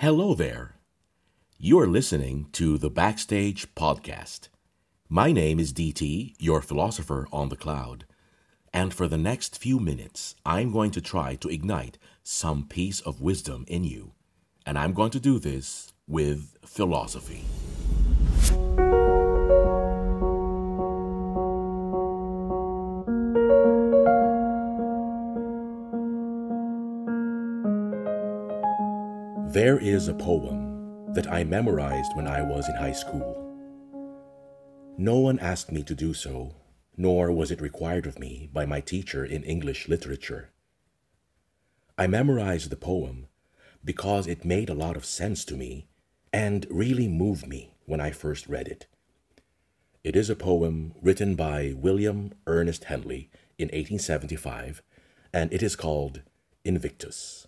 Hello there. You're listening to the Backstage Podcast. My name is DT, your philosopher on the cloud. And for the next few minutes, I'm going to try to ignite some piece of wisdom in you. And I'm going to do this with philosophy. There is a poem that I memorized when I was in high school. No one asked me to do so, nor was it required of me by my teacher in English literature. I memorized the poem because it made a lot of sense to me and really moved me when I first read it. It is a poem written by William Ernest Henley in 1875, and it is called Invictus.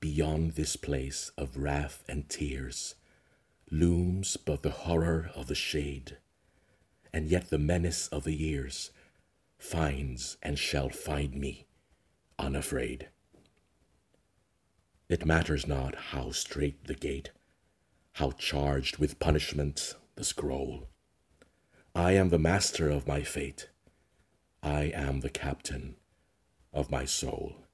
Beyond this place of wrath and tears looms but the horror of the shade, and yet the menace of the years finds and shall find me unafraid. It matters not how strait the gate, how charged with punishment the scroll. I am the master of my fate. I am the captain of my soul.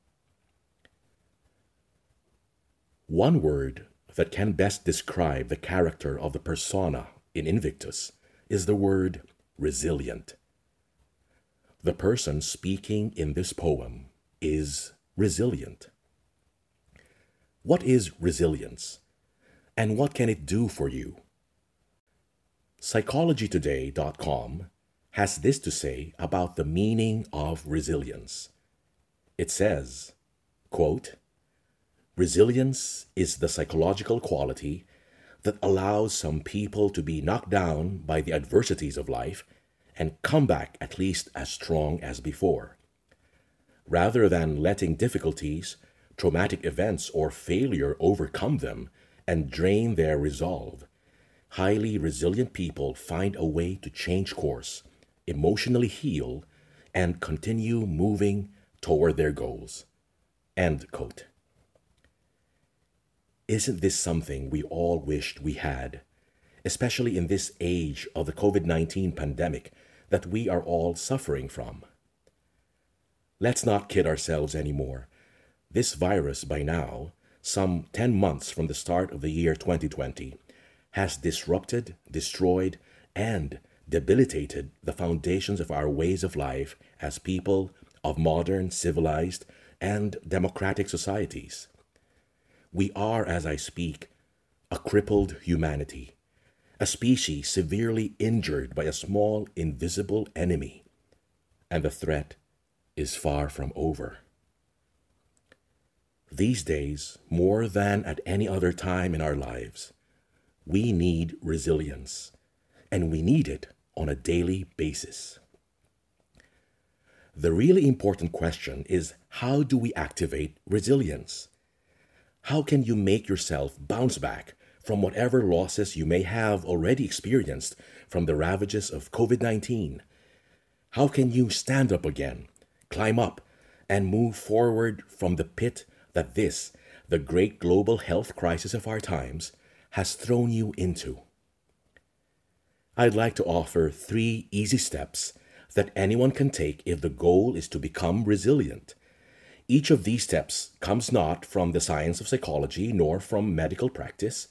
One word that can best describe the character of the persona in Invictus is the word resilient. The person speaking in this poem is resilient. What is resilience? And what can it do for you? PsychologyToday.com has this to say about the meaning of resilience. It says, quote, Resilience is the psychological quality that allows some people to be knocked down by the adversities of life and come back at least as strong as before. Rather than letting difficulties traumatic events or failure overcome them and drain their resolve. Highly resilient people find a way to change course, emotionally heal, and continue moving toward their goals. End quote. Isn't this something we all wished we had, especially in this age of the COVID 19 pandemic that we are all suffering from? Let's not kid ourselves anymore this virus, by now, some 10 months from the start of the year 2020, has disrupted, destroyed, and debilitated the foundations of our ways of life as people of modern, civilized, and democratic societies. We are, as I speak, a crippled humanity, a species severely injured by a small, invisible enemy, and the threat is far from over. These days, more than at any other time in our lives, we need resilience, and we need it on a daily basis. The really important question is how do we activate resilience? How can you make yourself bounce back from whatever losses you may have already experienced from the ravages of COVID 19? How can you stand up again, climb up, and move forward from the pit that this, the great global health crisis of our times, has thrown you into. I'd like to offer three easy steps that anyone can take if the goal is to become resilient. Each of these steps comes not from the science of psychology nor from medical practice.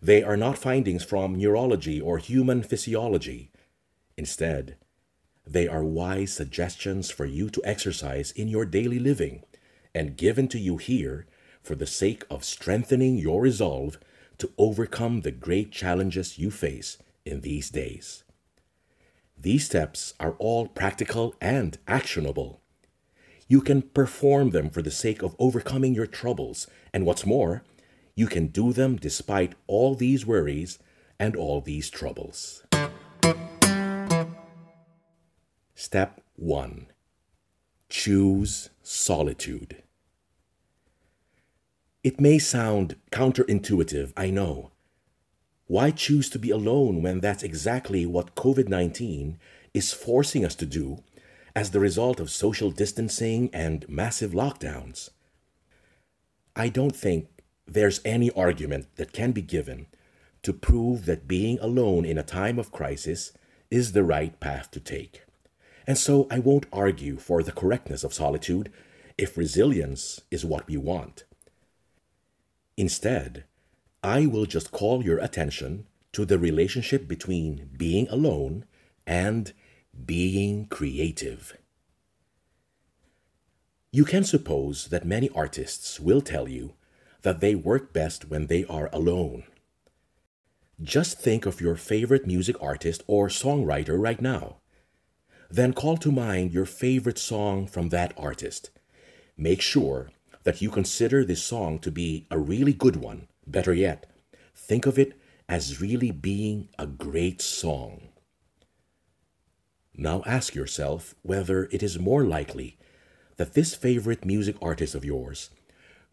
They are not findings from neurology or human physiology. Instead, they are wise suggestions for you to exercise in your daily living and given to you here for the sake of strengthening your resolve to overcome the great challenges you face in these days. These steps are all practical and actionable. You can perform them for the sake of overcoming your troubles. And what's more, you can do them despite all these worries and all these troubles. Step 1 Choose solitude. It may sound counterintuitive, I know. Why choose to be alone when that's exactly what COVID 19 is forcing us to do as the result of social distancing and massive lockdowns? I don't think there's any argument that can be given to prove that being alone in a time of crisis is the right path to take. And so I won't argue for the correctness of solitude if resilience is what we want. Instead, I will just call your attention to the relationship between being alone and being creative. You can suppose that many artists will tell you that they work best when they are alone. Just think of your favorite music artist or songwriter right now. Then call to mind your favorite song from that artist. Make sure that you consider this song to be a really good one. Better yet, think of it as really being a great song. Now ask yourself whether it is more likely that this favorite music artist of yours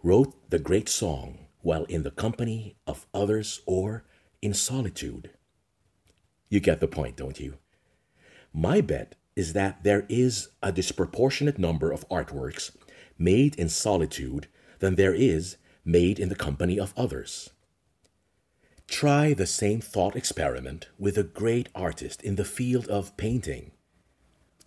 wrote the great song while in the company of others or in solitude. You get the point, don't you? My bet is that there is a disproportionate number of artworks made in solitude than there is made in the company of others. Try the same thought experiment with a great artist in the field of painting.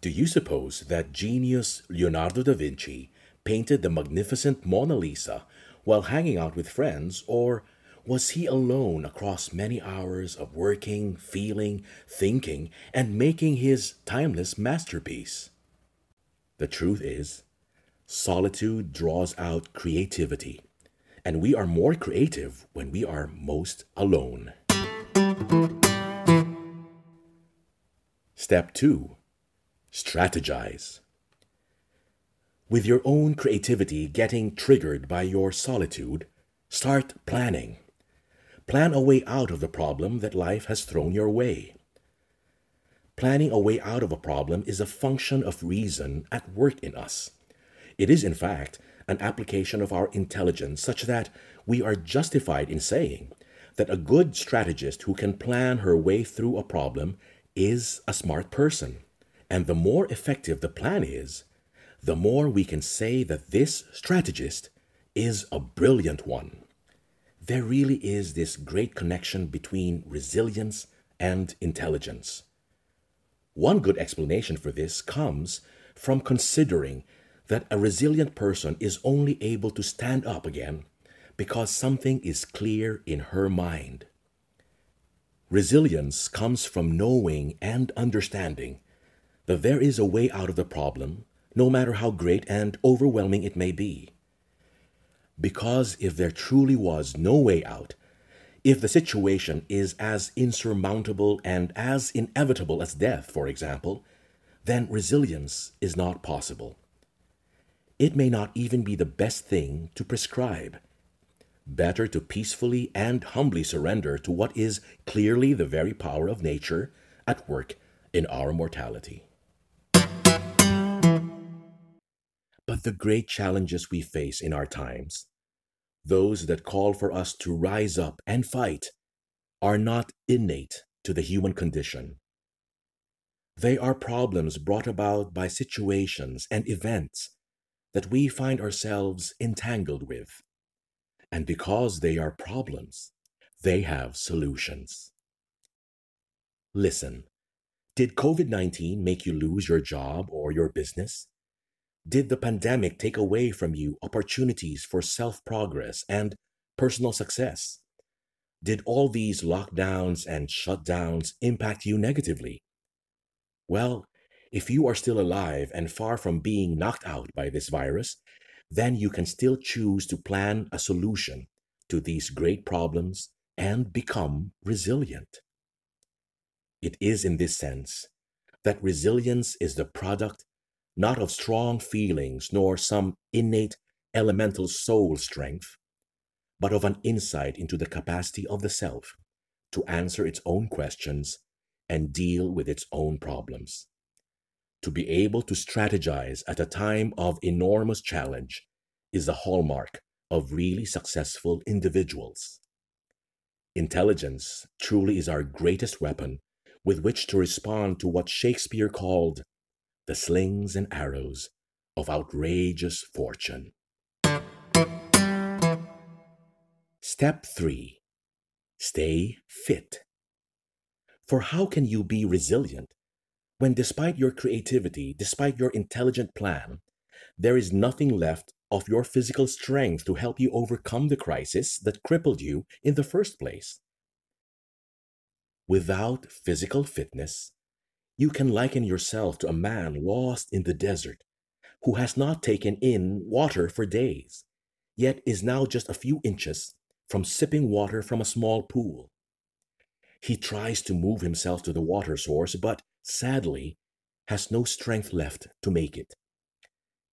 Do you suppose that genius Leonardo da Vinci painted the magnificent Mona Lisa while hanging out with friends, or was he alone across many hours of working, feeling, thinking, and making his timeless masterpiece? The truth is, solitude draws out creativity, and we are more creative when we are most alone. Step 2 Strategize. With your own creativity getting triggered by your solitude, start planning. Plan a way out of the problem that life has thrown your way. Planning a way out of a problem is a function of reason at work in us. It is, in fact, an application of our intelligence such that we are justified in saying that a good strategist who can plan her way through a problem is a smart person. And the more effective the plan is, the more we can say that this strategist is a brilliant one there really is this great connection between resilience and intelligence. One good explanation for this comes from considering that a resilient person is only able to stand up again because something is clear in her mind. Resilience comes from knowing and understanding that there is a way out of the problem, no matter how great and overwhelming it may be. Because if there truly was no way out, if the situation is as insurmountable and as inevitable as death, for example, then resilience is not possible. It may not even be the best thing to prescribe. Better to peacefully and humbly surrender to what is clearly the very power of nature at work in our mortality. But the great challenges we face in our times, those that call for us to rise up and fight, are not innate to the human condition. They are problems brought about by situations and events that we find ourselves entangled with. And because they are problems, they have solutions. Listen, did COVID 19 make you lose your job or your business? Did the pandemic take away from you opportunities for self progress and personal success? Did all these lockdowns and shutdowns impact you negatively? Well, if you are still alive and far from being knocked out by this virus, then you can still choose to plan a solution to these great problems and become resilient. It is in this sense that resilience is the product not of strong feelings nor some innate elemental soul strength, but of an insight into the capacity of the self to answer its own questions and deal with its own problems. To be able to strategize at a time of enormous challenge is the hallmark of really successful individuals. Intelligence truly is our greatest weapon with which to respond to what Shakespeare called the slings and arrows of outrageous fortune. Step 3 Stay fit. For how can you be resilient when, despite your creativity, despite your intelligent plan, there is nothing left of your physical strength to help you overcome the crisis that crippled you in the first place? Without physical fitness, you can liken yourself to a man lost in the desert who has not taken in water for days, yet is now just a few inches from sipping water from a small pool. He tries to move himself to the water source, but sadly has no strength left to make it.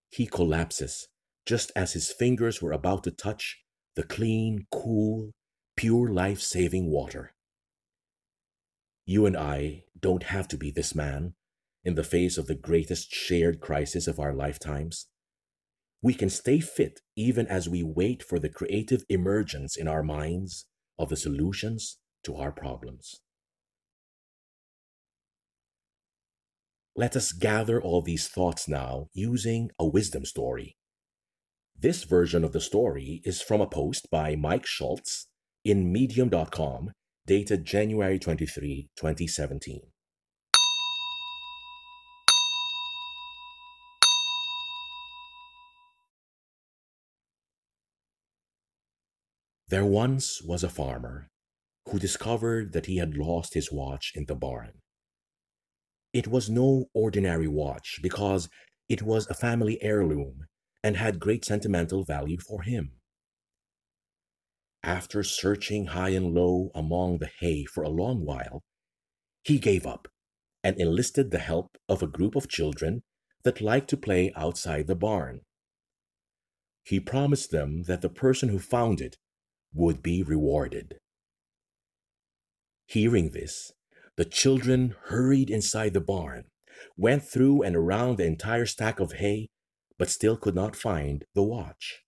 He collapses just as his fingers were about to touch the clean, cool, pure life saving water. You and I don't have to be this man in the face of the greatest shared crisis of our lifetimes. We can stay fit even as we wait for the creative emergence in our minds of the solutions to our problems. Let us gather all these thoughts now using a wisdom story. This version of the story is from a post by Mike Schultz in Medium.com dated January 23, 2017. There once was a farmer who discovered that he had lost his watch in the barn. It was no ordinary watch because it was a family heirloom and had great sentimental value for him. After searching high and low among the hay for a long while, he gave up and enlisted the help of a group of children that liked to play outside the barn. He promised them that the person who found it would be rewarded. Hearing this, the children hurried inside the barn, went through and around the entire stack of hay, but still could not find the watch.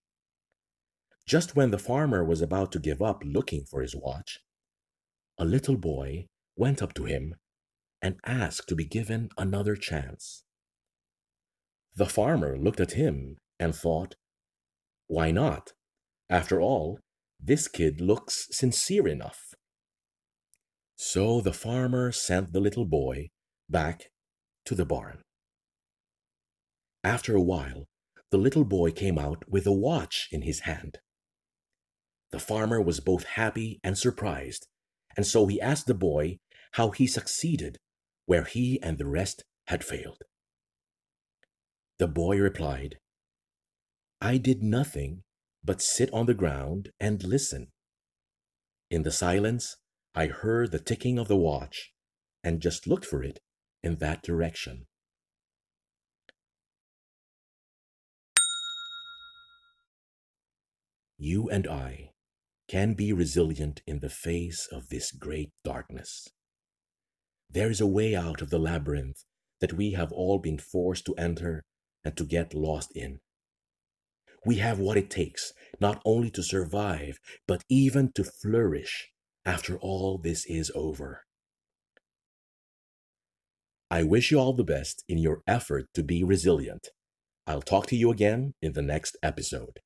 Just when the farmer was about to give up looking for his watch, a little boy went up to him and asked to be given another chance. The farmer looked at him and thought, Why not? After all, this kid looks sincere enough. So the farmer sent the little boy back to the barn. After a while, the little boy came out with a watch in his hand. The farmer was both happy and surprised, and so he asked the boy how he succeeded where he and the rest had failed. The boy replied, I did nothing but sit on the ground and listen. In the silence, I heard the ticking of the watch and just looked for it in that direction. You and I can be resilient in the face of this great darkness. There is a way out of the labyrinth that we have all been forced to enter and to get lost in. We have what it takes not only to survive, but even to flourish after all this is over. I wish you all the best in your effort to be resilient. I'll talk to you again in the next episode.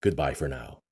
Goodbye for now.